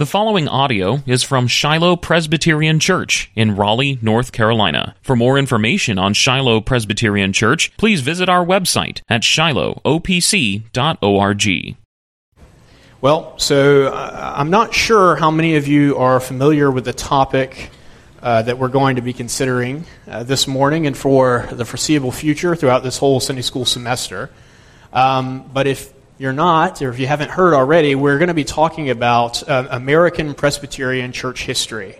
The following audio is from Shiloh Presbyterian Church in Raleigh, North Carolina. For more information on Shiloh Presbyterian Church, please visit our website at shilohopc.org. Well, so uh, I'm not sure how many of you are familiar with the topic uh, that we're going to be considering uh, this morning and for the foreseeable future throughout this whole Sunday school semester. Um, but if you're not, or if you haven't heard already, we're going to be talking about uh, American Presbyterian church history.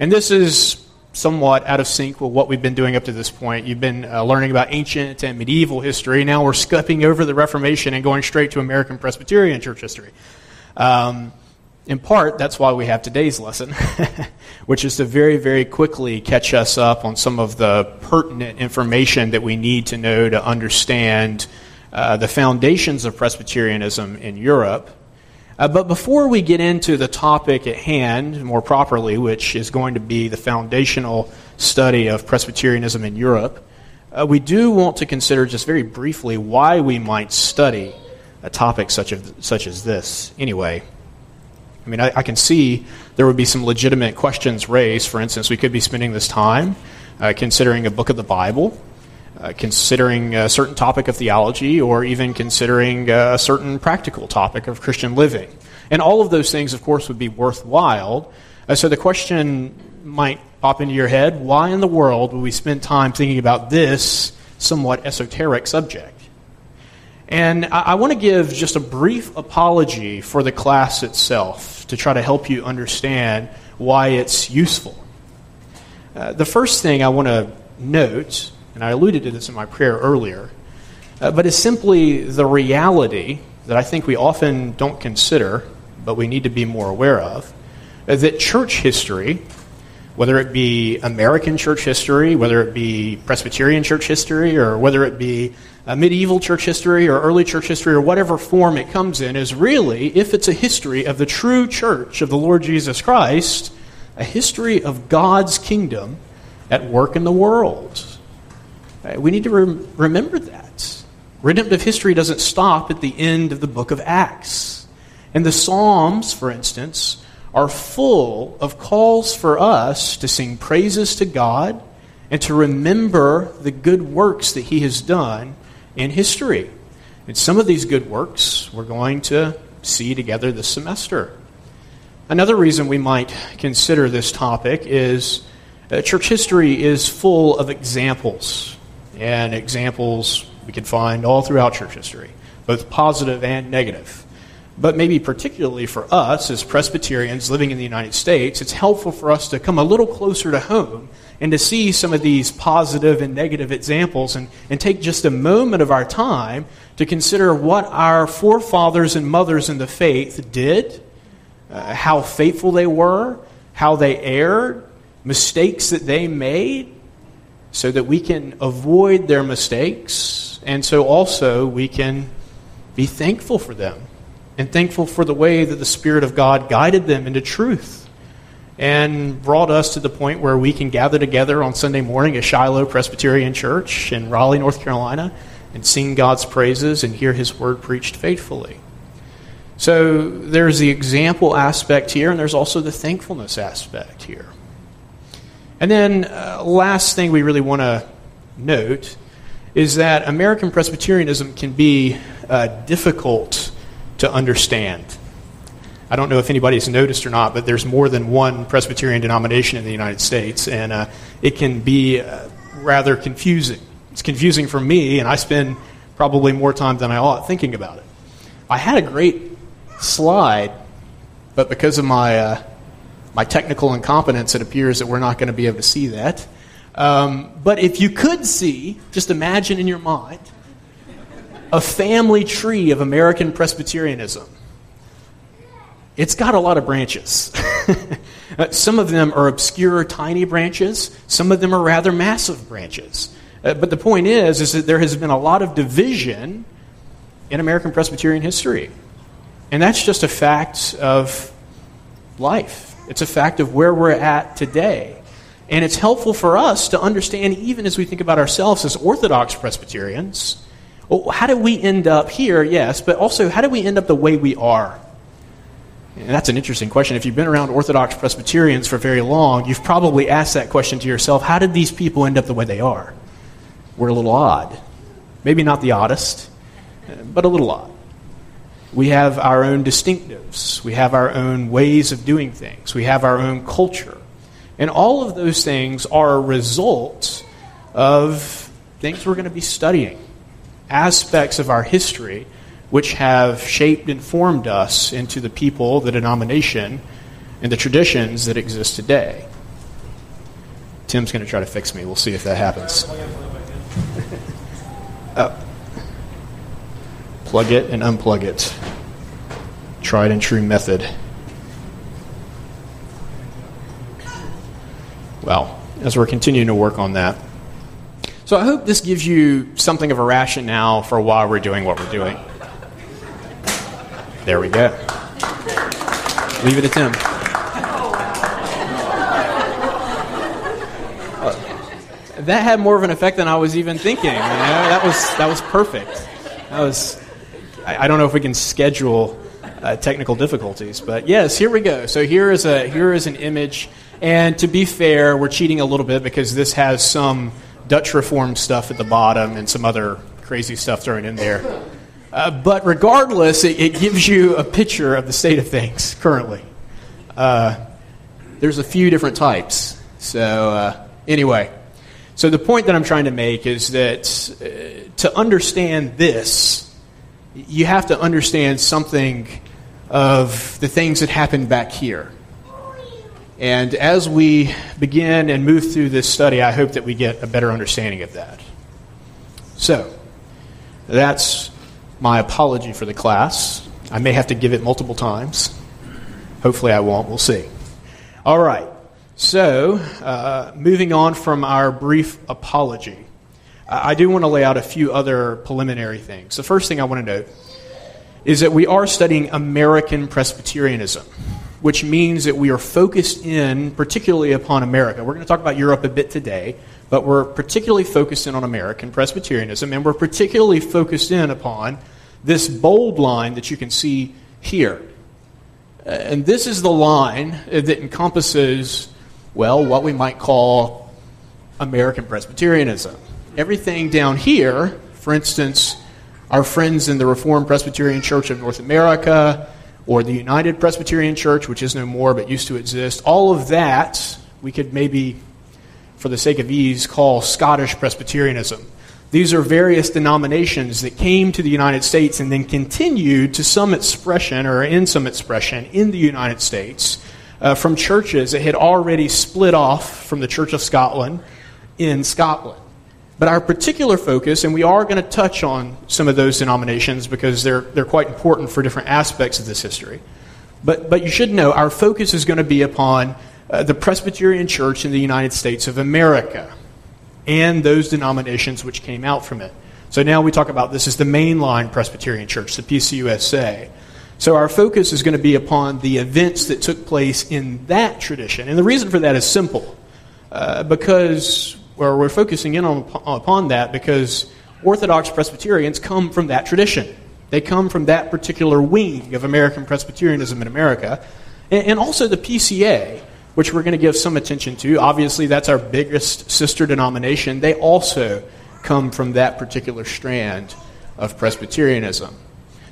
And this is somewhat out of sync with what we've been doing up to this point. You've been uh, learning about ancient and medieval history. Now we're skipping over the Reformation and going straight to American Presbyterian church history. Um, in part, that's why we have today's lesson, which is to very, very quickly catch us up on some of the pertinent information that we need to know to understand uh, the foundations of Presbyterianism in Europe. Uh, but before we get into the topic at hand more properly, which is going to be the foundational study of Presbyterianism in Europe, uh, we do want to consider just very briefly why we might study a topic such, of, such as this anyway. I mean, I, I, can see there would be some legitimate questions raised. For instance, we could be spending this time uh, considering a book of the Bible uh, considering a certain topic of theology or even considering a certain practical topic of Christian living. And all of those things, of course, would be worthwhile. Uh, so the question might pop into your head why in the world would we spend time thinking about this somewhat esoteric subject? And I, I want to give just a brief apology for the class itself to try to help you understand why it's useful. Uh, the first thing I want to note and I alluded to this in my prayer earlier, uh, but it's simply the reality that I think we often don't consider, but we need to be more aware of, uh, that church history, whether it be American church history, whether it be Presbyterian church history, or whether it be medieval church history or early church history or whatever form it comes in, is really, if it's a history of the true church of the Lord Jesus Christ, a history of God's kingdom at work in the world. Uh, we need to rem- remember that. Redemptive history doesn't stop at the end of the book of Acts. And the Psalms, for instance, are full of calls for us to sing praises to God and to remember the good works that He has done in history. And some of these good works we're going to see together this semester. Another reason we might consider this topic is uh, church history is full of examples and examples we can find all throughout church history, both positive and negative. But maybe particularly for us as Presbyterians living in the United States, it's helpful for us to come a little closer to home and to see some of these positive and negative examples and, and take just a moment of our time to consider what our forefathers and mothers in the faith did, uh, how faithful they were, how they erred, mistakes that they made, so that we can avoid their mistakes, and so also we can be thankful for them and thankful for the way that the Spirit of God guided them into truth and brought us to the point where we can gather together on Sunday morning at Shiloh Presbyterian Church in Raleigh, North Carolina, and sing God's praises and hear His word preached faithfully. So there's the example aspect here, and there's also the thankfulness aspect here. And then, uh, last thing we really want to note is that American Presbyterianism can be uh, difficult to understand. I don't know if anybody's noticed or not, but there's more than one Presbyterian denomination in the United States, and uh, it can be uh, rather confusing. It's confusing for me, and I spend probably more time than I ought thinking about it. I had a great slide, but because of my uh, my technical incompetence, it appears that we're not going to be able to see that. Um, but if you could see, just imagine in your mind, a family tree of American Presbyterianism. It's got a lot of branches. some of them are obscure, tiny branches. Some of them are rather massive branches. Uh, but the point is, is that there has been a lot of division in American Presbyterian history. And that's just a fact of life. It's a fact of where we're at today. And it's helpful for us to understand, even as we think about ourselves as Orthodox Presbyterians, well, how did we end up here? Yes, but also how did we end up the way we are? And that's an interesting question. If you've been around Orthodox Presbyterians for very long, you've probably asked that question to yourself how did these people end up the way they are? We're a little odd. Maybe not the oddest, but a little odd. We have our own distinctives, we have our own ways of doing things, we have our own culture. And all of those things are a result of things we're going to be studying, aspects of our history which have shaped and formed us into the people, the denomination, and the traditions that exist today. Tim's going to try to fix me. We'll see if that happens. uh, plug it and unplug it. Tried and true method. Well, as we're continuing to work on that. So I hope this gives you something of a rationale for why we're doing what we're doing. There we go. Leave it to Tim. That had more of an effect than I was even thinking. You know? That was that was perfect. That was. I, I don't know if we can schedule uh, technical difficulties, but yes, here we go. So here is a here is an image, and to be fair, we're cheating a little bit because this has some Dutch Reform stuff at the bottom and some other crazy stuff thrown in there. Uh, but regardless, it, it, gives you a picture of the state of things currently. Uh, there's a few different types. So, uh, anyway, so the point that I'm trying to make is that uh, to understand this, you have to understand something of the things that happened back here. And as we begin and move through this study, I hope that we get a better understanding of that. So, that's my apology for the class. I may have to give it multiple times. Hopefully, I won't. We'll see. All right. So, uh, moving on from our brief apology, I do want to lay out a few other preliminary things. The first thing I want to note is that we are studying American Presbyterianism, which means that we are focused in particularly upon America. We're going to talk about Europe a bit today, but we're particularly focused in on American Presbyterianism, and we're particularly focused in upon this bold line that you can see here. Uh, and this is the line that encompasses, well, what we might call American Presbyterianism. Everything down here, for instance, our friends in the Reformed Presbyterian Church of North America, or the United Presbyterian Church, which is no more but used to exist, all of that we could maybe for the sake of ease, call Scottish Presbyterianism. These are various denominations that came to the United States and then continued to some expression or in some expression in the United States uh, from churches that had already split off from the Church of Scotland in Scotland. But our particular focus, and we are going to touch on some of those denominations because they're, they're quite important for different aspects of this history. But, but you should know our focus is going to be upon uh, the Presbyterian Church in the United States of America and those denominations which came out from it. So now we talk about this as the mainline Presbyterian Church, the PCUSA. So our focus is going to be upon the events that took place in that tradition. And the reason for that is simple. Uh, because well, we're focusing in on, upon that because Orthodox Presbyterians come from that tradition. They come from that particular wing of American Presbyterianism in America. And, and also the PCA, which we're going to give some attention to. Obviously, that's our biggest sister denomination. They also come from that particular strand of Presbyterianism.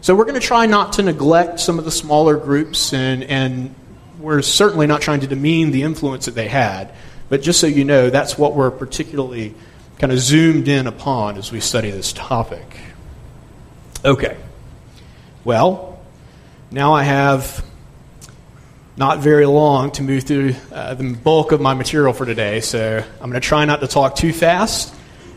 So we're going to try not to neglect some of the smaller groups, and, and we're certainly not trying to demean the influence that they had. But just so you know, that's what we're particularly kind of zoomed in upon as we study this topic. Okay. Well, now I have not very long to move through uh, the bulk of my material for today, so I'm going to try not to talk too fast.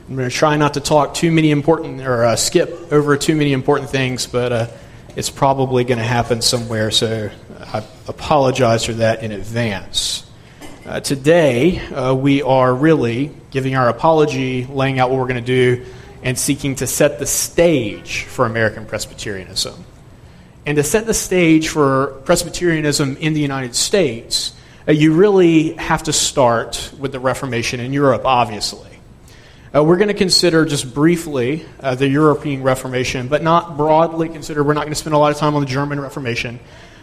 I'm going to try not to talk too many important or uh, skip over too many important things, but uh, it's probably going to happen somewhere, so I apologize for that in advance. Uh, today, uh, we are really giving our apology, laying out what we're going to do, and seeking to set the stage for American Presbyterianism. And to set the stage for Presbyterianism in the United States, uh, you really have to start with the Reformation in Europe, obviously. Uh, we're going to consider just briefly uh, the European Reformation, but not broadly consider. We're not going to spend a lot of time on the German Reformation.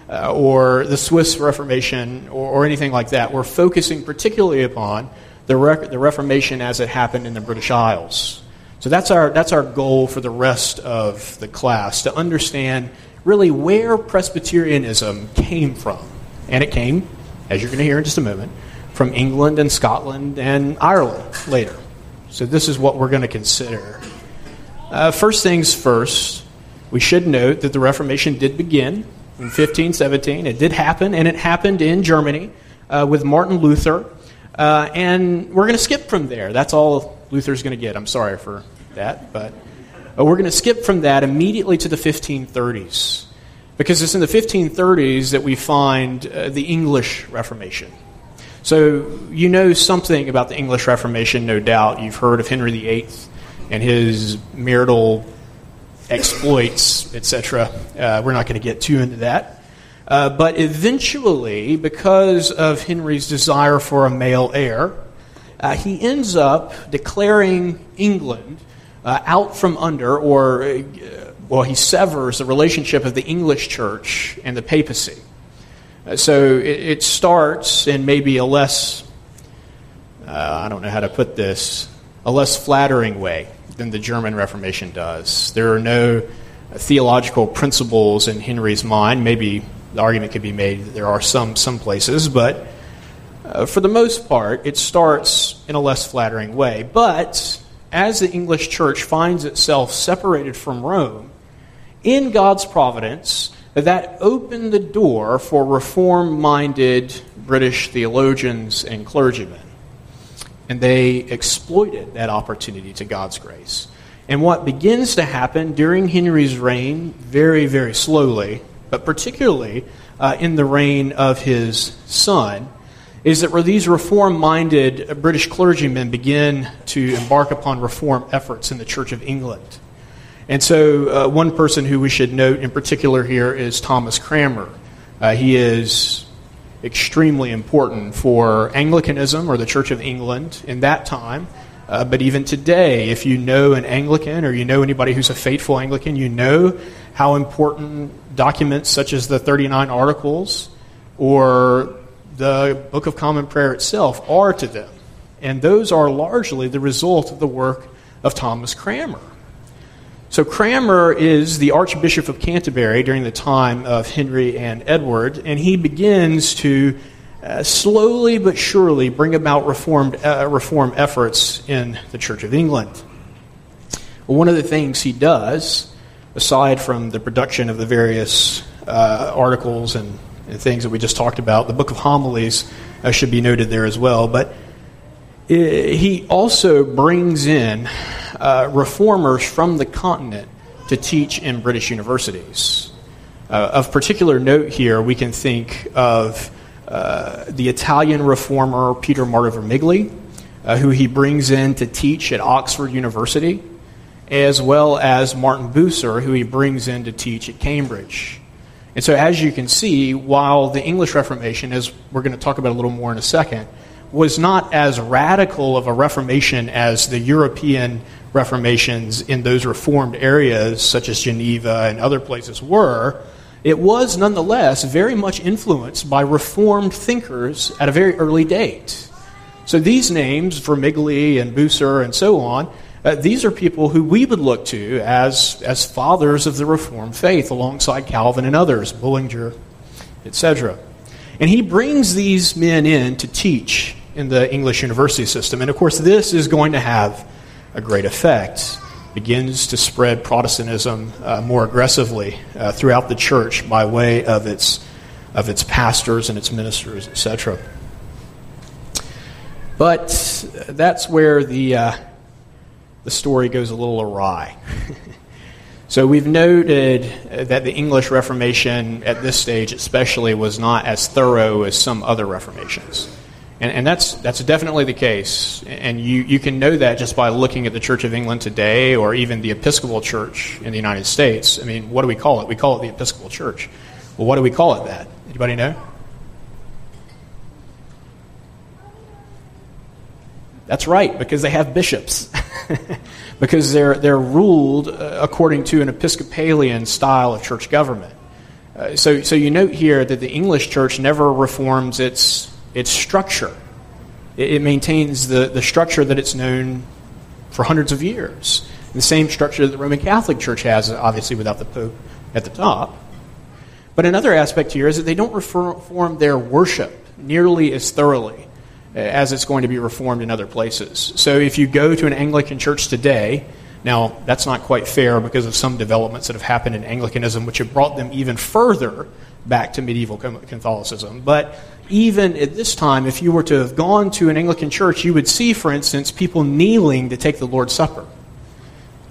Uh, or the Swiss Reformation or, or, anything like that. We're focusing particularly upon the, Re- the Reformation as it happened in the British Isles. So that's our, that's our goal for the rest of the class to understand really where Presbyterianism came from. And it came, as you're going to hear in just a moment, from England and Scotland and Ireland later. So this is what we're going to consider. Uh, first things first, we should note that the Reformation did begin in 1517. It did happen, and it happened in Germany uh, with Martin Luther. Uh, and we're going to skip from there. That's all Luther's going to get. I'm sorry for that, but uh, we're going to skip from that immediately to the 1530s. Because it's in the 1530s that we find uh, the English Reformation. So you know something about the English Reformation, no doubt. You've heard of Henry VIII and his marital exploits, etc. Uh, we're not going to get too into that. Uh, but eventually, because of Henry's desire for a male heir, uh, he ends up declaring England uh, out from under, or, uh, well, he severs the relationship of the English church and the papacy. Uh, so it, it, starts in maybe a less, I don't know how to put this, a less flattering way than the German Reformation does. There are no theological principles in Henry's mind. Maybe the argument could be made that there are some some places, but uh, for the most part, it starts in a less flattering way. But as the English church finds itself separated from Rome, in God's providence, that opened the door for reform minded British theologians and clergymen and they exploited that opportunity to God's grace. And what begins to happen during Henry's reign, very, very slowly, but particularly uh, in the reign of his son, is that where these reform minded British clergymen begin to embark upon reform efforts in the Church of England. And so, uh, one person who we should note in particular here is Thomas Cranmer. Uh, he is extremely important for Anglicanism or the Church of England in that time. Uh, but even today, if you know an Anglican or you know anybody who's a faithful Anglican, you know how important documents such as the 39 Articles or the Book of Common Prayer itself are to them. And those are largely the result of the work of Thomas Cranmer. So Cranmer is the Archbishop of Canterbury during the time of Henry and Edward, and he begins to uh, slowly but surely bring about reformed, uh, reform efforts in the Church of England. Well, one of the things he does, aside from the production of the various uh, articles and, and, things that we just talked about, the Book of Homilies uh, should be noted there as well, but uh, he also brings in uh, reformers from the continent to teach in British universities. Uh, of particular note here, we can think of uh, the Italian reformer Peter Martyr uh, who he brings in to teach at Oxford University, as well as Martin Bucer, who he brings in to teach at Cambridge. And so, as you can see, while the English Reformation, as we're going to talk about a little more in a second, was not as radical of a Reformation as the European reformations in those reformed areas, such as Geneva and other places, were, it was nonetheless very much influenced by reformed thinkers at a very early date. So these names, Vermigli and Bucer and so on, uh, these are people who we would look to as, as fathers of the Reformed faith, alongside Calvin and others, Bullinger, etc. And he brings these men in to teach in the English university system. And of course, this is going to have a great effect, begins to spread Protestantism uh, more aggressively uh, throughout the church by way of its, of its pastors and its ministers, etc. But that's where the, uh, the story goes a little awry. so we've noted that the English Reformation at this stage, especially, was not as thorough as some other Reformations. And, and, that's, that's definitely the case. And you, you can know that just by looking at the Church of England today or even the Episcopal Church in the United States. I mean, what do we call it? We call it the Episcopal Church. Well, what do we call it that? Anybody know? That's right, because they have bishops. because they're, they're ruled uh, according to an Episcopalian style of church government. Uh, so, so you note here that the English church never reforms its, its structure. It, it maintains the, the structure that it's known for hundreds of years. The same structure that the Roman Catholic Church has, obviously without the Pope at the top. But another aspect here is that they don't reform their worship nearly as thoroughly as it's going to be reformed in other places. So if you go to an Anglican church today, now that's not quite fair because of some developments that have happened in Anglicanism, which have brought them even further back to medieval Catholicism. But even at this time, if you were to have gone to an Anglican church, you would see, for instance, people kneeling to take the Lord's Supper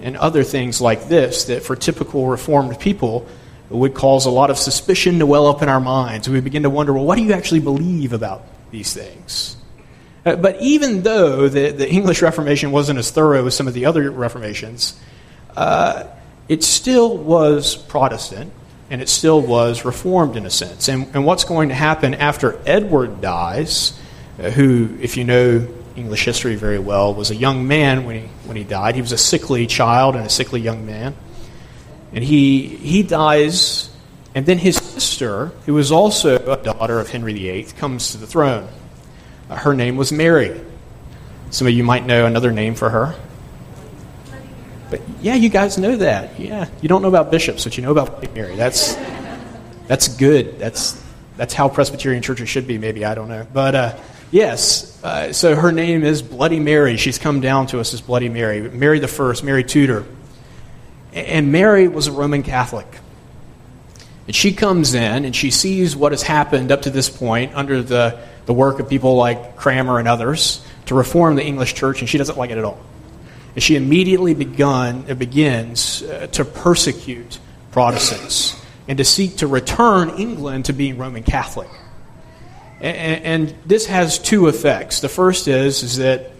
and other things like this that for typical Reformed people would cause a lot of suspicion to well up in our minds. We begin to wonder, well, what do you actually believe about these things? Uh, but even though the, the English Reformation wasn't as thorough as some of the other Reformations, uh, it still was Protestant and it still was Reformed in a sense. And, and what's going to happen after Edward dies, uh, who, if you know English history very well, was a young man when he, when he died. He was a sickly child and a sickly young man. And he, he dies, and then his sister, who was also a daughter of Henry VIII, comes to the throne. Uh, her name was Mary. Some of you might know another name for her. But yeah, you guys know that. Yeah, you don't know about bishops, but you know about Mary. That's that's good. That's that's how Presbyterian churches should be. Maybe I don't know, but uh, yes. Uh, so her name is Bloody Mary. She's come down to us as Bloody Mary. Mary the First, Mary Tudor. And Mary was a Roman Catholic. And she comes in and she sees what has happened up to this point under the, the work of people like Cranmer and others to reform the English church, and she doesn't like it at all. And she immediately begun, uh, begins uh, to persecute Protestants and to seek to return England to being Roman Catholic. And, and this has two effects. The first is, is that,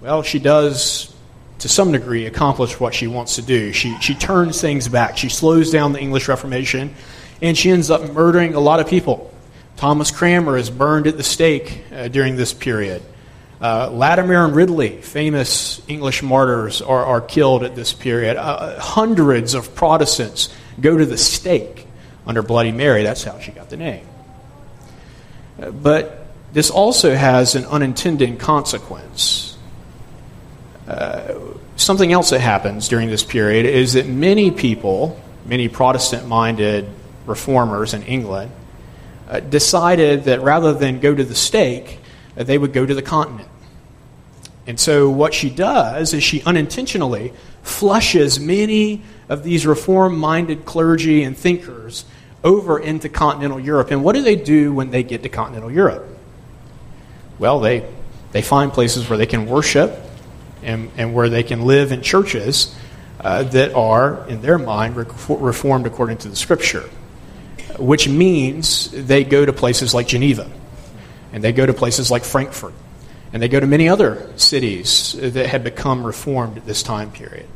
well, she does to some degree, accomplish what she wants to do. She, she turns things back. She slows down the English Reformation, and she ends up murdering a lot of people. Thomas Cranmer is burned at the stake uh, during this period. Uh, Latimer and Ridley, famous English martyrs, are, are killed at this period. Uh, hundreds of Protestants go to the stake under Bloody Mary. That's how she got the name. Uh, but this also has an unintended consequence. Uh, something else that happens during this period is that many people, many Protestant minded reformers in England, uh, decided that rather than go to the stake, uh, they would go to the continent. And so, what she does is she unintentionally flushes many of these reform minded clergy and thinkers over into continental Europe. And what do they do when they get to continental Europe? Well, they, they find places where they can worship and, and where they can live in churches uh, that are, in their mind, reformed according to the Scripture, which means they go to places like Geneva, and they go to places like Frankfurt, and they go to many other cities that had become reformed at this time period.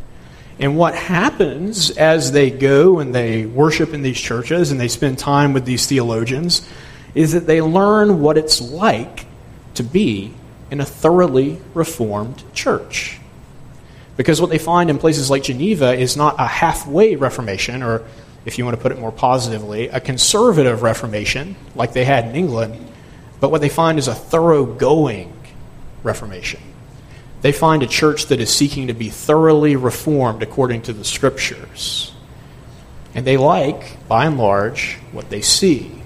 And what happens as they go and they worship in these churches and they spend time with these theologians is that they learn what it's like to be in a thoroughly reformed church. Because what they find in places like Geneva is not a halfway Reformation, or if you want to put it more positively, a conservative Reformation like they had in England, but what they find is a thoroughgoing Reformation. They find a church that is seeking to be thoroughly reformed according to the Scriptures. And they like, by and large, what they see.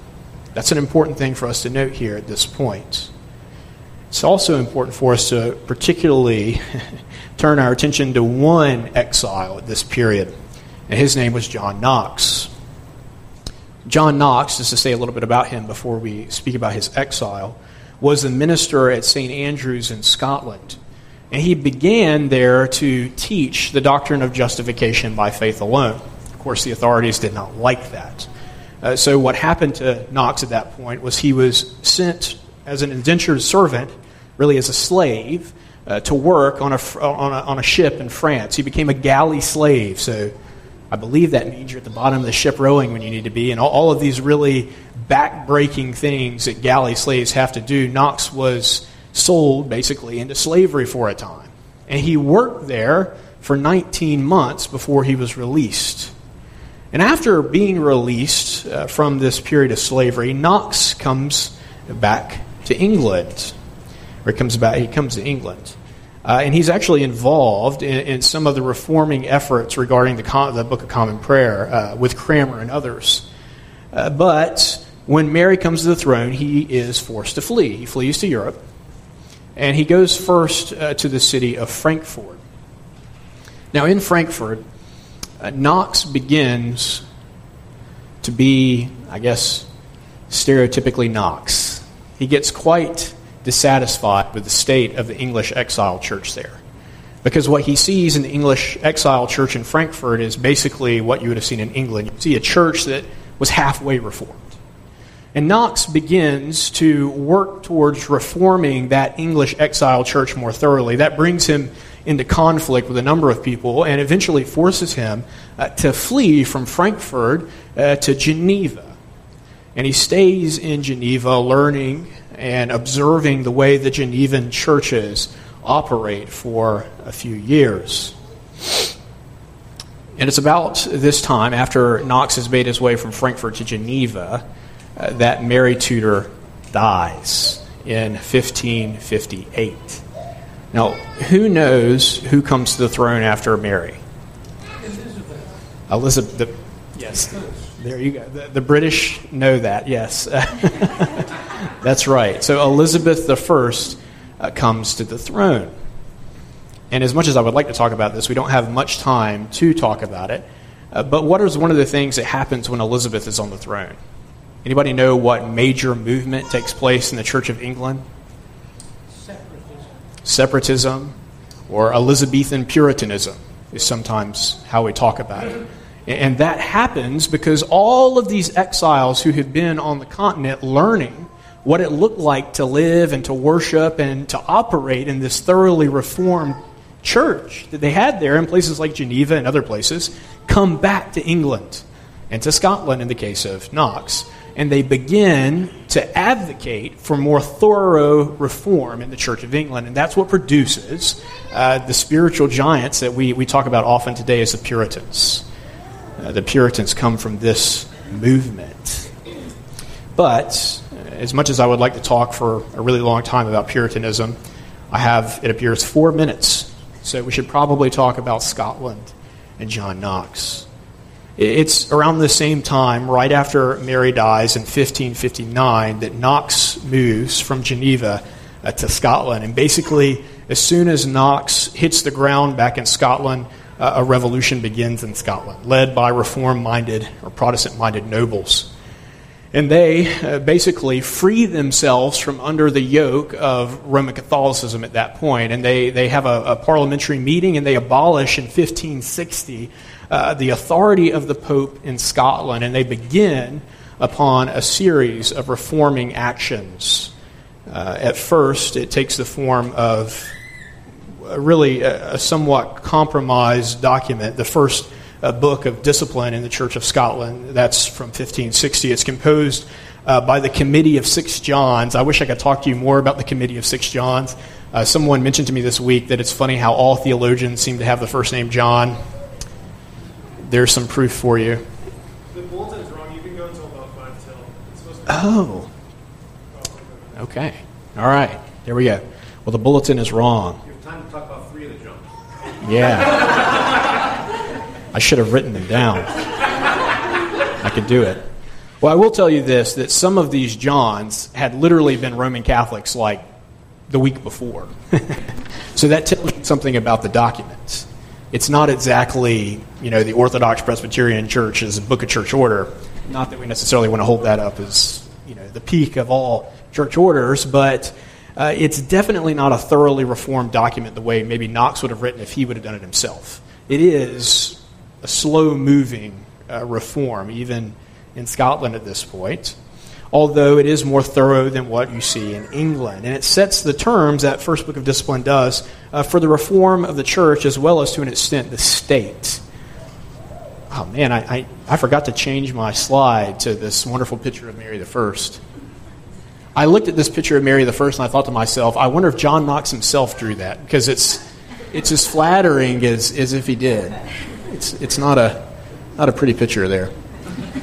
That's an important thing for us to note here at this point. It's also important for us to particularly turn our attention to one exile at this period, and his name was John Knox. John Knox, just to say a little bit about him before we speak about his exile, was the minister at St. Andrews in Scotland. And he began there to teach the doctrine of justification by faith alone. Of course, the authorities did not like that. Uh, so, what happened to Knox at that point was he was sent as an indentured servant, really as a slave, uh, to work on a, on, a, on a ship in France. He became a galley slave. So I believe that means you're at the bottom of the ship rowing when you need to be. And all, all of these really back-breaking things that galley slaves have to do, Knox was sold basically into slavery for a time. And he worked there for 19 months before he was released. And after being released uh, from this period of slavery, Knox comes back to England. Or he comes back, he comes to England. Uh, and he's actually involved in, in, some of the reforming efforts regarding the, the Book of Common Prayer uh, with Cranmer and others. Uh, but when Mary comes to the throne, he is forced to flee. He flees to Europe. And he goes first uh, to the city of Frankfurt. Now, in Frankfurt, uh, Knox begins to be, I guess, stereotypically Knox. He gets quite dissatisfied with the state of the English exile church there. Because what he sees in the English exile church in Frankfurt is basically what you would have seen in England. You see a church that was halfway reformed. And Knox begins to work towards reforming that English exile church more thoroughly. That brings him into conflict with a number of people and eventually forces him uh, to flee from Frankfurt uh, to Geneva. And he stays in Geneva learning and observing the way the Genevan churches operate for a few years. And it's about this time, after Knox has made his way from Frankfurt to Geneva, uh, that Mary Tudor dies in 1558. Now, who knows who comes to the throne after Mary? Elizabeth. Elizabeth. The, yes. There you go. The, the British know that, yes. That's right. So Elizabeth I uh, comes to the throne. And as much as I would like to talk about this, we don't have much time to talk about it. Uh, but what is one of the things that happens when Elizabeth is on the throne? Anybody know what major movement takes place in the Church of England? Separatism. Separatism or Elizabethan Puritanism is sometimes how we talk about it. And that happens because all of these exiles who had been on the continent learning what it looked like to live and to worship and to operate in this thoroughly reformed church that they had there in places like Geneva and other places come back to England and to Scotland in the case of Knox. And they begin to advocate for more thorough reform in the Church of England. And that's what produces uh, the spiritual giants that we, we talk about often today as the Puritans. Uh, the Puritans come from this movement. But as much as I would like to talk for a really long time about Puritanism, I have, it appears, four minutes. So we should probably talk about Scotland and John Knox. It's around the same time, right after Mary dies in 1559, that Knox moves from Geneva uh, to Scotland. And basically, as soon as Knox hits the ground back in Scotland, uh, a revolution begins in Scotland, led by reform minded or Protestant minded nobles. And they uh, basically free themselves from under the yoke of Roman Catholicism at that point. And they, they have a, a parliamentary meeting and they abolish in 1560 uh, the authority of the Pope in Scotland. And they begin upon a series of reforming actions. Uh, at first, it takes the form of really a, a somewhat compromised document, the first uh, book of discipline in the Church of Scotland. That's from 1560. It's composed uh, by the Committee of Six Johns. I wish I could talk to you more about the Committee of Six Johns. Uh, someone mentioned to me this week that it's funny how all theologians seem to have the first name John. There's some proof for you. The bulletin's wrong. You can go until about 5 till. Oh. Okay. All right. There we go. Well, the bulletin is wrong. Time to talk about three of the jumps. Yeah. I should have written them down. I could do it. Well, I will tell you this that some of these Johns had literally been Roman Catholics like the week before. so that tells you something about the documents. It's not exactly, you know, the Orthodox Presbyterian Church's Book of Church Order. Not that we necessarily want to hold that up as, you know, the peak of all church orders, but uh, it's definitely not a thoroughly reformed document the way maybe Knox would have written if he would have done it himself. It is a slow moving uh, reform, even in Scotland at this point, although it is more thorough than what you see in England. And it sets the terms that First Book of Discipline does uh, for the reform of the church as well as to an extent the state. Oh man, I, I, I forgot to change my slide to this wonderful picture of Mary the First. I looked at this picture of Mary the First and I thought to myself, I wonder if John Knox himself drew that because it's it's as flattering as, as if he did. It's it's not a Not a pretty picture there.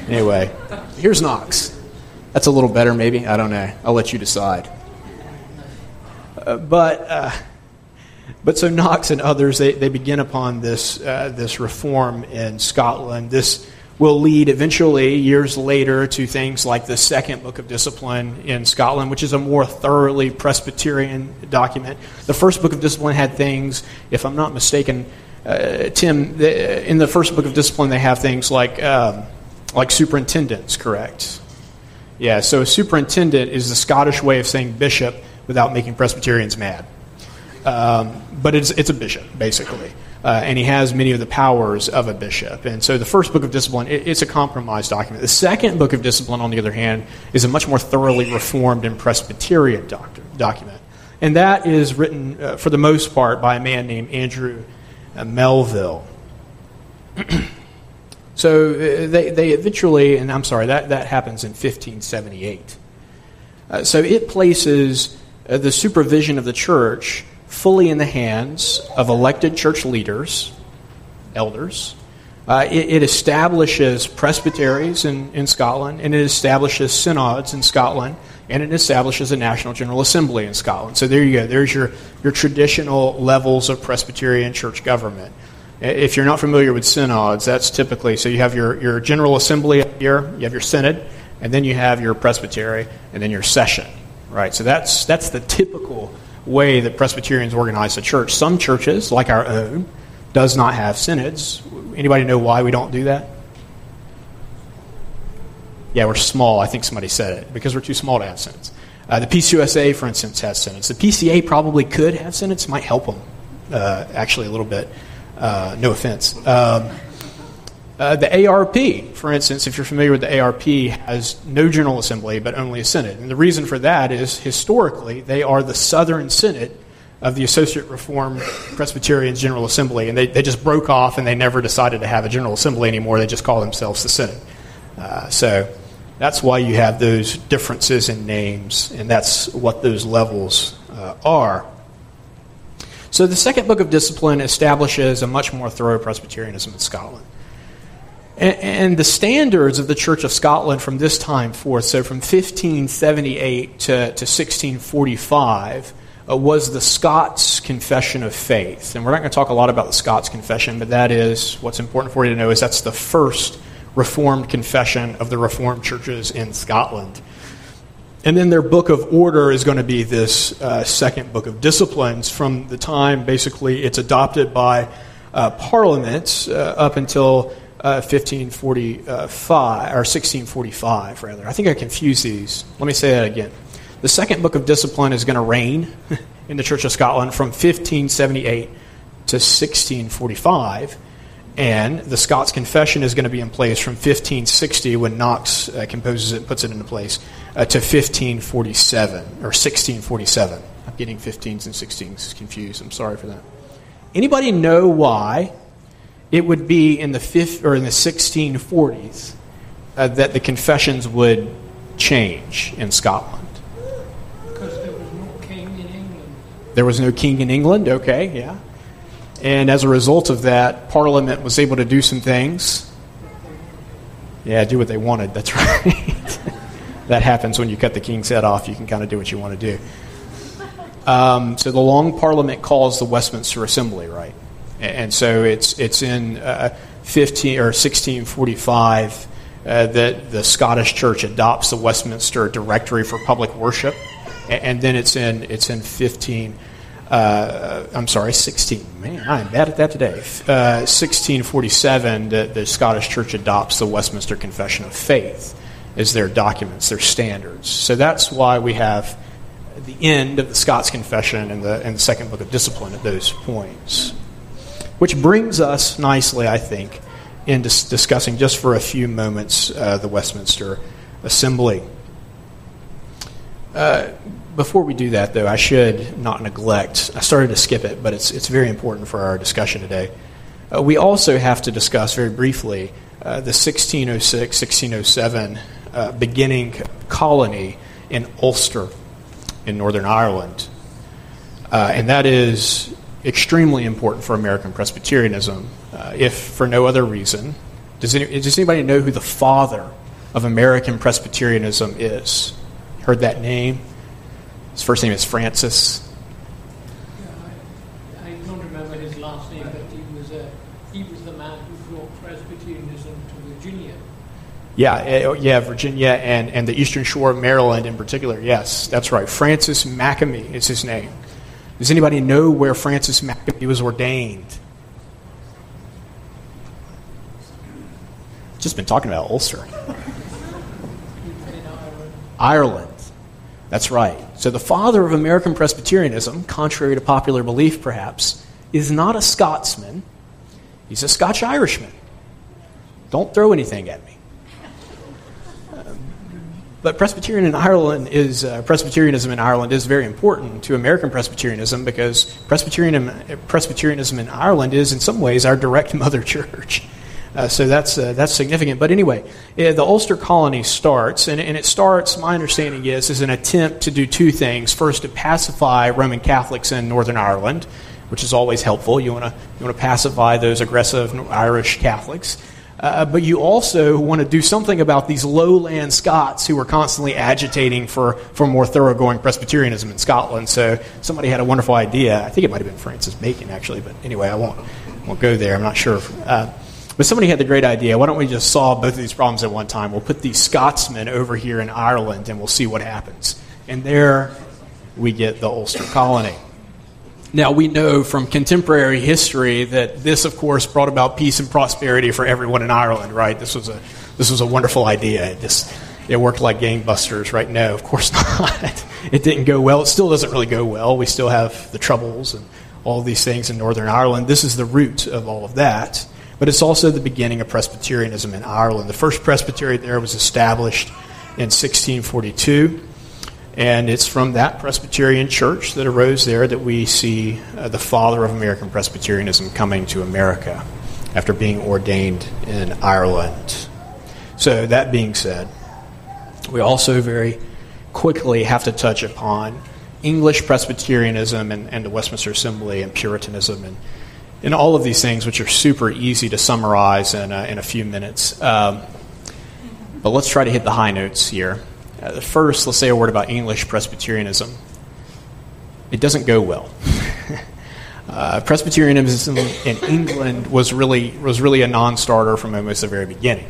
Anyway, here's Knox. That's a little better, maybe. I don't know. I'll let you decide. Uh, but, uh, but so Knox and others, they, they begin upon this, uh, this reform in Scotland. This will lead eventually, years later, to things like the Second Book of Discipline in Scotland, which is a more thoroughly Presbyterian document. The First Book of Discipline had things, if I'm not mistaken, uh, Tim, the, in the First Book of Discipline, they have things like, um, like superintendents, correct? Yeah, so a superintendent is the Scottish way of saying bishop without making Presbyterians mad. Um, but it's, it's a bishop, basically uh, and he has many of the powers of a bishop. And so the first book of discipline, it, it's a compromise document. The second book of discipline, on the other hand, is a much more thoroughly reformed and Presbyterian doctor, document. And that is written, uh, for the most part, by a man named Andrew uh, Melville. so uh, they, they eventually, and I'm sorry, that, that happens in 1578. Uh, so it places uh, the supervision of the church fully in the hands of elected church leaders, elders. Uh, it, it, establishes presbyteries in, in Scotland, and it establishes synods in Scotland, and it establishes a National General Assembly in Scotland. So there you go. There's your, your traditional levels of Presbyterian church government. If you're not familiar with synods, that's typically so you have your, your General Assembly up here, you have your Synod, and then you have your Presbytery, and then your session. Right? So that's, that's the typical way that Presbyterians organize the church. Some churches, like our own, does not have synods. Anybody know why we don't do that? Yeah, we're small. I think somebody said it because we're too small to have synods. Uh, the PCUSA, for instance, has synods. The PCA probably could have synods. Might help them uh, actually a little bit. Uh, no offense. Um, uh, the ARP, for instance, if you're familiar with the ARP, has no General Assembly but only a Synod. And the reason for that is historically they are the Southern Synod of the Associate Reformed Presbyterian General Assembly. And they, they just broke off and they never decided to have a General Assembly anymore. They just call themselves the Synod. Uh, so that's why you have those differences in names, and that's what those levels uh, are. So the second book of discipline establishes a much more thorough Presbyterianism in Scotland. And, the standards of the Church of Scotland from this time forth, so from 1578 to, to 1645, uh, was the Scots Confession of Faith. And we're not going to talk a lot about the Scots Confession, but that is what's important for you to know is that's the first Reformed confession of the Reformed churches in Scotland. And then their book of order is going to be this uh, second book of disciplines from the time basically it's adopted by uh, Parliament uh, up until 1545 uh, or 1645 rather. I think I confused these. Let me say that again. The second book of discipline is going to reign in the Church of Scotland from 1578 to 1645. And the Scots Confession is going to be in place from 1560 when Knox uh, composes it and puts it into place uh, to 1547 or 1647. I'm getting 15s and 16s confused. I'm sorry for that. Anybody know why it would be in the fifth or in the 1640s uh, that the confessions would change in Scotland. Because there was no king in England. There was no king in England. Okay, yeah. And as a result of that, Parliament was able to do some things. Yeah, do what they wanted. That's right. that happens when you cut the king's head off. You can kind of do what you want to do. Um, so the Long Parliament calls the Westminster Assembly, right? And so it's, it's in uh, 15 or 1645 uh, that the Scottish Church adopts the Westminster Directory for Public Worship. And then it's in, it's in 15, uh, I'm sorry, 16. Man, I'm bad at that today. 1647, uh, the, the Scottish Church adopts the Westminster Confession of Faith as their documents, their standards. So that's why we have the end of the Scots Confession and the, and the second book of discipline at those points. Which brings us nicely, I think, in dis- discussing just for a few moments uh, the Westminster Assembly. Uh, before we do that, though, I should not neglect. I started to skip it, but it's it's very important for our discussion today. Uh, we also have to discuss very briefly uh, the 1606 1607 uh, beginning colony in Ulster, in Northern Ireland, uh, and that is extremely important for American Presbyterianism, uh, if for no other reason Does, any, does anybody know who the father of American Presbyterianism is? Heard that name? His first name is Francis. I, I don't remember his last name, but he was a, he was the man who brought Presbyterianism to Virginia. Yeah, eh, yeah, Virginia and, and the Eastern Shore of Maryland in particular. Yes, that's right. Francis Makemie is his name. Does anybody know where Francis Makemie was ordained? Just been talking about Ulster. Ireland. That's right. So the father of American Presbyterianism, contrary to popular belief perhaps, is not a Scotsman. He's a Scotch Irishman. Don't throw anything at me. But Presbyterian in Ireland is uh, Presbyterianism in Ireland is very important to American Presbyterianism because Presbyterianism, Presbyterianism in Ireland is in some ways our direct mother church. Uh, so that's uh, that's significant. But anyway, uh, the Ulster colony starts, and, and it starts. My understanding is is an attempt to do two things. First, to pacify Roman Catholics in Northern Ireland, which is always helpful. You want to you want to pacify those aggressive Irish Catholics. Uh, but you also want to do something about these lowland Scots who are constantly agitating for, for more thoroughgoing Presbyterianism in Scotland. So somebody had a wonderful idea. I think it might have been Francis Bacon, actually, but anyway, I won't, won't go there. I'm not sure. Uh, but somebody had the great idea why don't we just solve both of these problems at one time? We'll put these Scotsmen over here in Ireland and we'll see what happens. And there we get the Ulster colony. Now, we know from contemporary history that this, of course, brought about peace and prosperity for everyone in Ireland, right? This was a, this was a wonderful idea. It worked like gangbusters, right? No, of course not. it didn't go well. It still doesn't really go well. We still have the troubles and all these things in Northern Ireland. This is the root of all of that. But it's also the beginning of Presbyterianism in Ireland. The first presbytery there was established in 1642. And it's from that Presbyterian church that arose there that we see uh, the father of American Presbyterianism coming to America after being ordained in Ireland. So, that being said, we also very quickly have to touch upon English Presbyterianism and, and the Westminster Assembly and Puritanism and, and all of these things, which are super easy to summarize in, uh, in a few minutes. Um, but let's try to hit the high notes here. Uh, first, let's say a word about English Presbyterianism. It doesn't go well. uh, Presbyterianism in England was really was really a non-starter from almost the very beginning,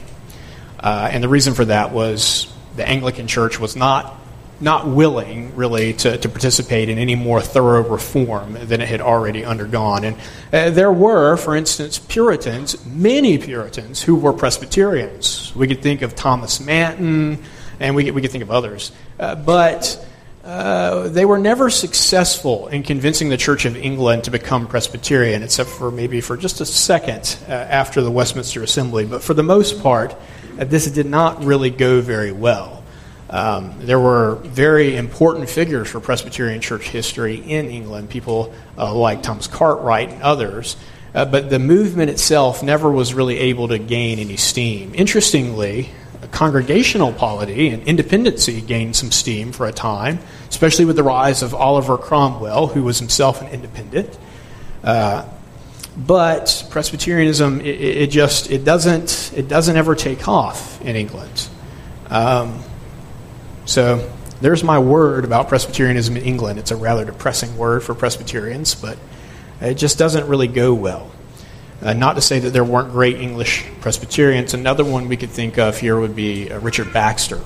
uh, and the reason for that was the Anglican Church was not not willing really to, to participate in any more thorough reform than it had already undergone. And uh, there were, for instance, Puritans, many Puritans who were Presbyterians. We could think of Thomas Manton and we, we could think of others. Uh, but uh, they were never successful in convincing the Church of England to become Presbyterian, except for maybe for just a second uh, after the Westminster Assembly. But for the most part, uh, this did not really go very well. Um, there were very important figures for Presbyterian church history in England, people uh, like Thomas Cartwright and others. Uh, but the movement itself never was really able to gain any steam. Interestingly, congregational polity and independency gained some steam for a time, especially with the rise of Oliver Cromwell, who was himself an independent. Uh, but Presbyterianism, it, it, just it doesn't it doesn't ever take off in England. Um, so there's my word about Presbyterianism in England. It's a rather depressing word for Presbyterians, but it just doesn't really go well. Uh, not to say that there weren't great English Presbyterians. Another one we could think of here would be uh, Richard Baxter.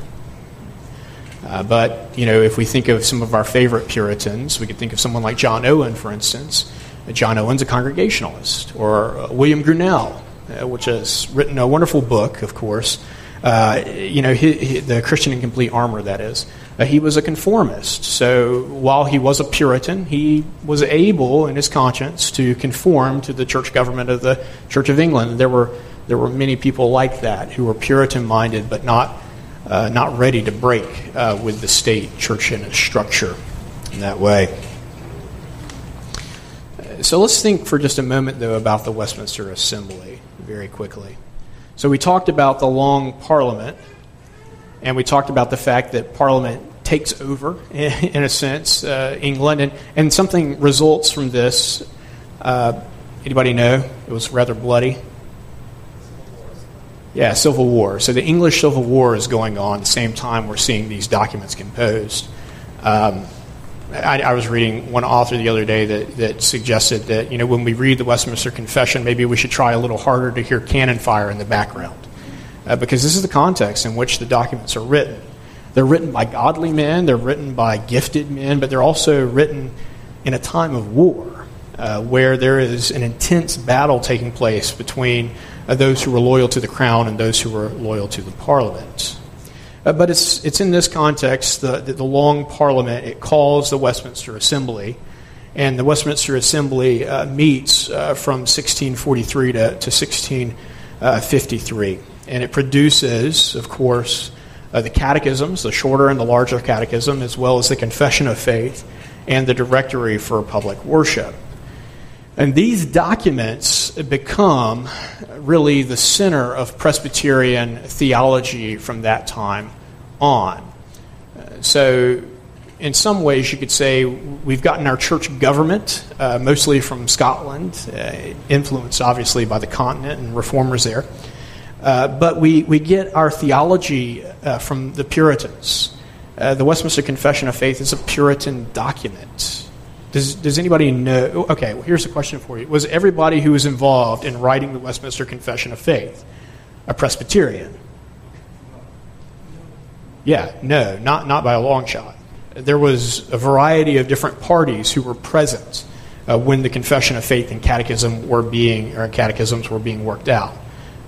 Uh, but, you know, if we think of some of our favorite Puritans, we could think of someone like John Owen, for instance. Uh, John Owen's a Congregationalist. Or uh, William Gurnall, uh, which has written a wonderful book, of course. you know, he, he, the Christian in Complete Armor, that is. He was a conformist. So while he was a Puritan, he was able, in his conscience, to conform to the church government of the Church of England. There were, there were many people like that who were Puritan minded but not, uh, not ready to break uh, with the state church and its structure in that way. So let's think for just a moment, though, about the Westminster Assembly very quickly. So we talked about the long parliament, and we talked about the fact that parliament takes over, in a sense, uh, England, and, and something results from this. Uh, anybody know? It was rather bloody. Yeah, Civil War. So the English Civil War is going on at the same time we're seeing these documents composed. Um, I, I, was reading one author the other day that, that suggested that you know when we read the Westminster Confession, maybe we should try a little harder to hear cannon fire in the background, uh, because this is the context in which the documents are written. They're written by godly men, they're written by gifted men, but they're also written in a time of war, uh, where there is an intense battle taking place between uh, those who were loyal to the crown and those who were loyal to the parliament. Uh, but it's, it's in this context, that the, the, long parliament, it calls the Westminster Assembly. And the Westminster Assembly uh, meets uh, from 1643 to, to 1653. And it produces, of course, uh, the catechisms, the shorter and the larger catechism, as well as the Confession of Faith and the Directory for Public Worship. And these documents become really the center of Presbyterian theology from that time on. So, in some ways, you could say we've gotten our church government uh, mostly from Scotland, uh, influenced obviously by the continent and reformers there. Uh, but we, we get our theology uh, from the Puritans. Uh, the Westminster Confession of Faith is a Puritan document. Does, does anybody know? Okay, well, here's a question for you. Was everybody who was involved in writing the Westminster Confession of Faith a Presbyterian? Yeah, no, not, not by a long shot. There was a variety of different parties who were present uh, when the Confession of Faith and Catechism were being, or catechisms were being worked out.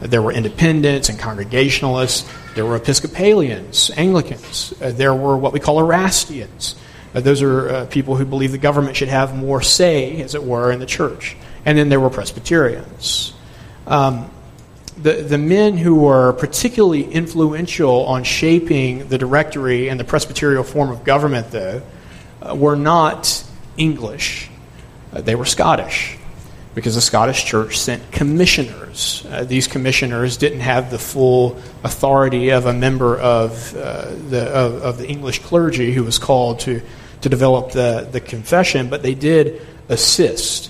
There were independents and congregationalists. There were Episcopalians, Anglicans. Uh, there were what we call Erastians. Uh, those are uh, people who believe the government should have more say, as it were, in the church. And then there were Presbyterians. Um, the, the men who were particularly influential on shaping the directory and the Presbyterial form of government, though, uh, were not English. Uh, they were Scottish because the Scottish Church sent commissioners. Uh, these commissioners didn't have the full authority of a member of, uh, the, of, of, the English clergy who was called to to develop the, the confession, but they did assist.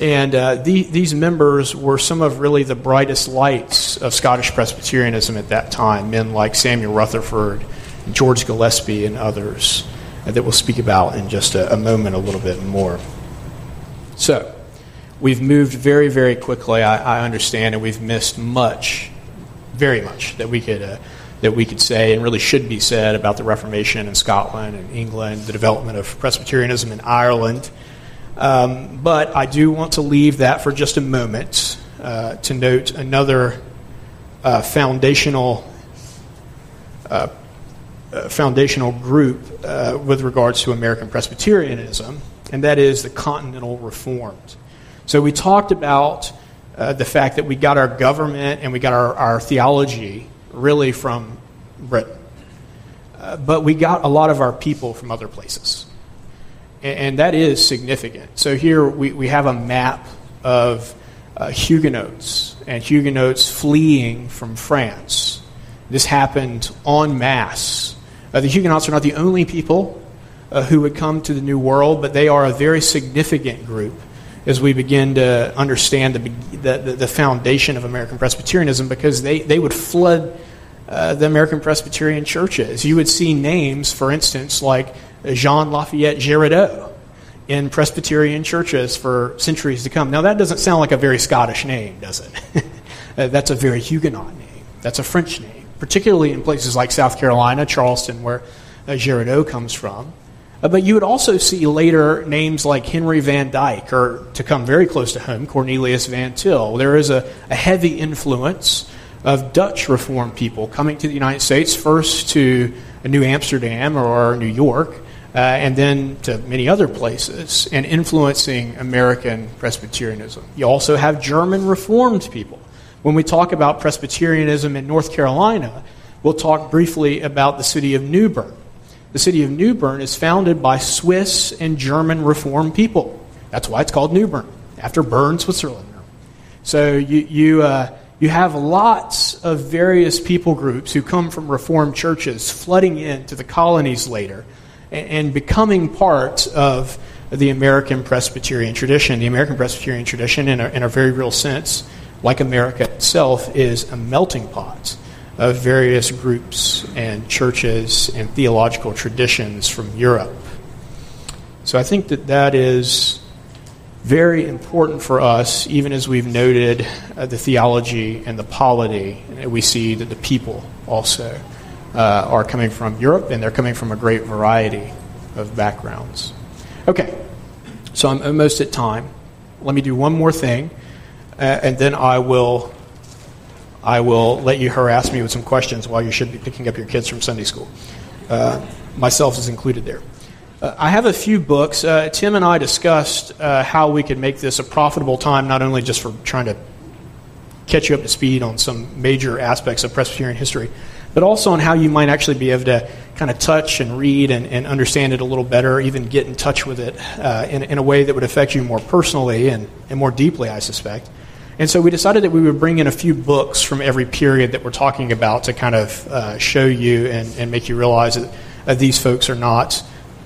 And uh, the, these members were some of really the brightest lights of Scottish Presbyterianism at that time, men like Samuel Rutherford, George Gillespie, and others uh, that we'll speak about in just a, a moment a little bit more. So, we've moved very, very quickly, I, I understand, and we've missed much, very much, that we could. Uh, that we could say and really should be said about the Reformation in Scotland and England, the development of Presbyterianism in Ireland. Um, but I do want to leave that for just a moment uh, to note another uh, foundational uh, uh foundational group uh, with regards to American Presbyterianism, and that is the Continental Reformed. So we talked about uh, the fact that we got our government and we got our, our theology really from Britain. Uh, but we got a lot of our people from other places. And, and that is significant. So here we, we have a map of uh, Huguenots and Huguenots fleeing from France. This happened en masse. Uh, the Huguenots are not the only people uh, who would come to the New World, but they are a very significant group as we begin to understand the, the, the foundation of American Presbyterianism because they, they would flood uh, the American Presbyterian churches. You would see names, for instance, like Jean Lafayette Girardeau in Presbyterian churches for centuries to come. Now, that doesn't sound like a very Scottish name, does it? uh, that's a very Huguenot name. That's a French name, particularly in places like South Carolina, Charleston, where uh, Girardeau comes from. Uh, but you would also see later names like Henry Van Dyke, or to come very close to home, Cornelius Van Til. There is a, a heavy influence of Dutch Reformed people coming to the United States, first to New Amsterdam or New York, uh, and then to many other places, and influencing American Presbyterianism. You also have German Reformed people. When we talk about Presbyterianism in North Carolina, we'll talk briefly about the city of New Bern. The city of New Bern is founded by Swiss and German Reformed people. That's why it's called New Bern, after Bern, Switzerland. So you, you, uh, you have lots of various people groups who come from Reformed churches flooding into the colonies later and, and becoming part of the American Presbyterian tradition. The American Presbyterian tradition, in a, in a very real sense, like America itself, is a melting pot of various groups and churches and theological traditions from Europe. So I think that that is very important for us, even as we've noted uh, the theology and the polity. We see that the people also uh, are coming from Europe, and they're coming from a great variety of backgrounds. Okay, so I'm almost at time. Let me do one more thing, uh, and then I will. I will let you harass me with some questions while you should be picking up your kids from Sunday school. Uh, myself is included there. Uh, I have a few books. Uh, Tim and I discussed uh, how we could make this a profitable time, not only just for trying to catch you up to speed on some major aspects of Presbyterian history, but also on how you might actually be able to kind of touch and read and, and understand it a little better, even get in touch with it uh, in, in a way that would affect you more personally and, and more deeply, I suspect. And so we decided that we would bring in a few books from every period that we're talking about to kind of uh, show you and, and make you realize that uh, these folks are not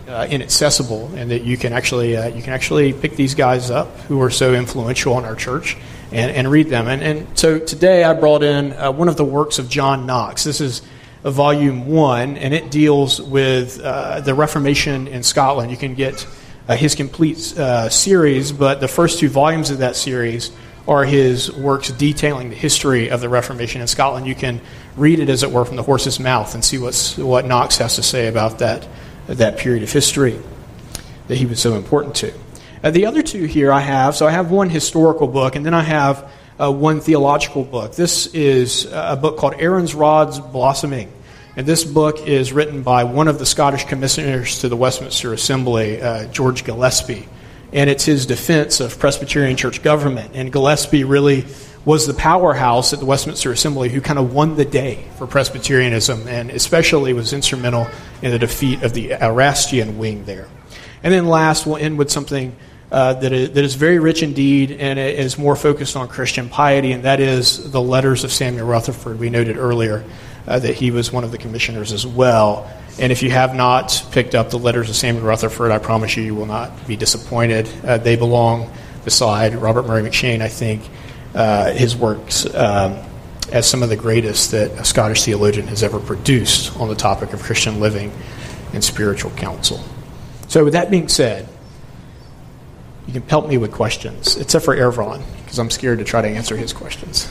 uh, inaccessible, and that you can actually uh, you can actually pick these guys up who are so influential in our church and, and read them. And, and so today I brought in uh, one of the works of John Knox. This is a volume one, and it deals with uh, the Reformation in Scotland. You can get uh, his complete uh, series, but the first two volumes of that series are his works detailing the history of the Reformation in Scotland. You can read it, as it were, from the horse's mouth and see what's, what Knox has to say about that that period of history that he was so important to. Uh, the other two here I have, so I have one historical book, and then I have uh, one theological book. This is a book called Aaron's Rod's Blossoming. And this book is written by one of the Scottish commissioners to the Westminster Assembly, uh, George Gillespie. And it's his defense of Presbyterian church government. And Gillespie really was the powerhouse at the Westminster Assembly who kind of won the day for Presbyterianism and especially was instrumental in the defeat of the Erastian wing there. And then last, we'll end with something uh, that, is, that is very rich indeed and it is more focused on Christian piety, and that is the letters of Samuel Rutherford. We noted earlier uh, that he was one of the commissioners as well. And if you have not picked up the letters of Samuel Rutherford, I promise you, you will not be disappointed. Uh, they belong beside Robert Murray M'Cheyne, I think, uh, his works um, as some of the greatest that a Scottish theologian has ever produced on the topic of Christian living and spiritual counsel. So, with that being said, you can pelt me with questions, except for Ervron, because I'm scared to try to answer his questions.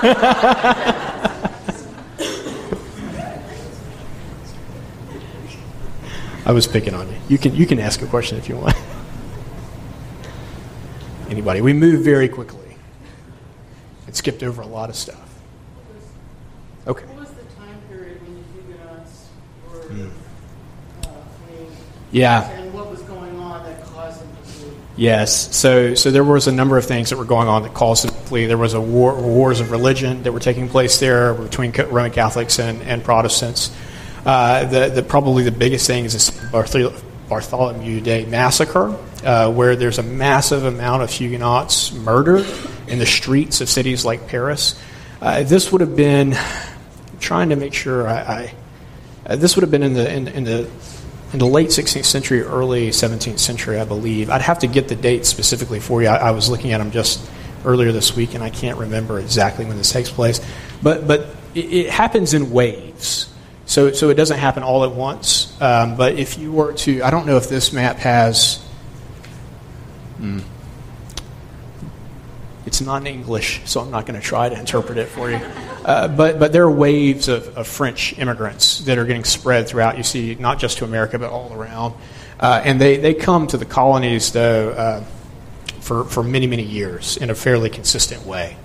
I was picking on you. You can, you can ask a question if you want. Anybody? We moved very quickly and skipped over a lot of stuff. Okay. What Yes. So, so there was a number of things that were going on that caused flee. There was a war, wars of religion that were taking place there between Roman Catholics and, and Protestants. Uh, the, the probably the biggest thing is this Bartholomew Day massacre, uh, where there's a massive amount of Huguenots murdered in the streets of cities like Paris. Uh, this would have been I'm trying to make sure I. I uh, this would have been in the in, in the in the late 16th century, early 17th century, I believe. I'd have to get the dates specifically for you. I, I was looking at them just earlier this week, and I can't remember exactly when this takes place. But but it, it happens in waves. So, so it doesn't happen all at once. Um, but if you were to, I don't know if this map has. Hmm. It's not in English, so I'm not going to try to interpret it for you. Uh, but, but there are waves of, of French immigrants that are getting spread throughout. You see, not just to America, but all around. Uh, and they, they come to the colonies, though, uh, for, for many, many years in a fairly consistent way.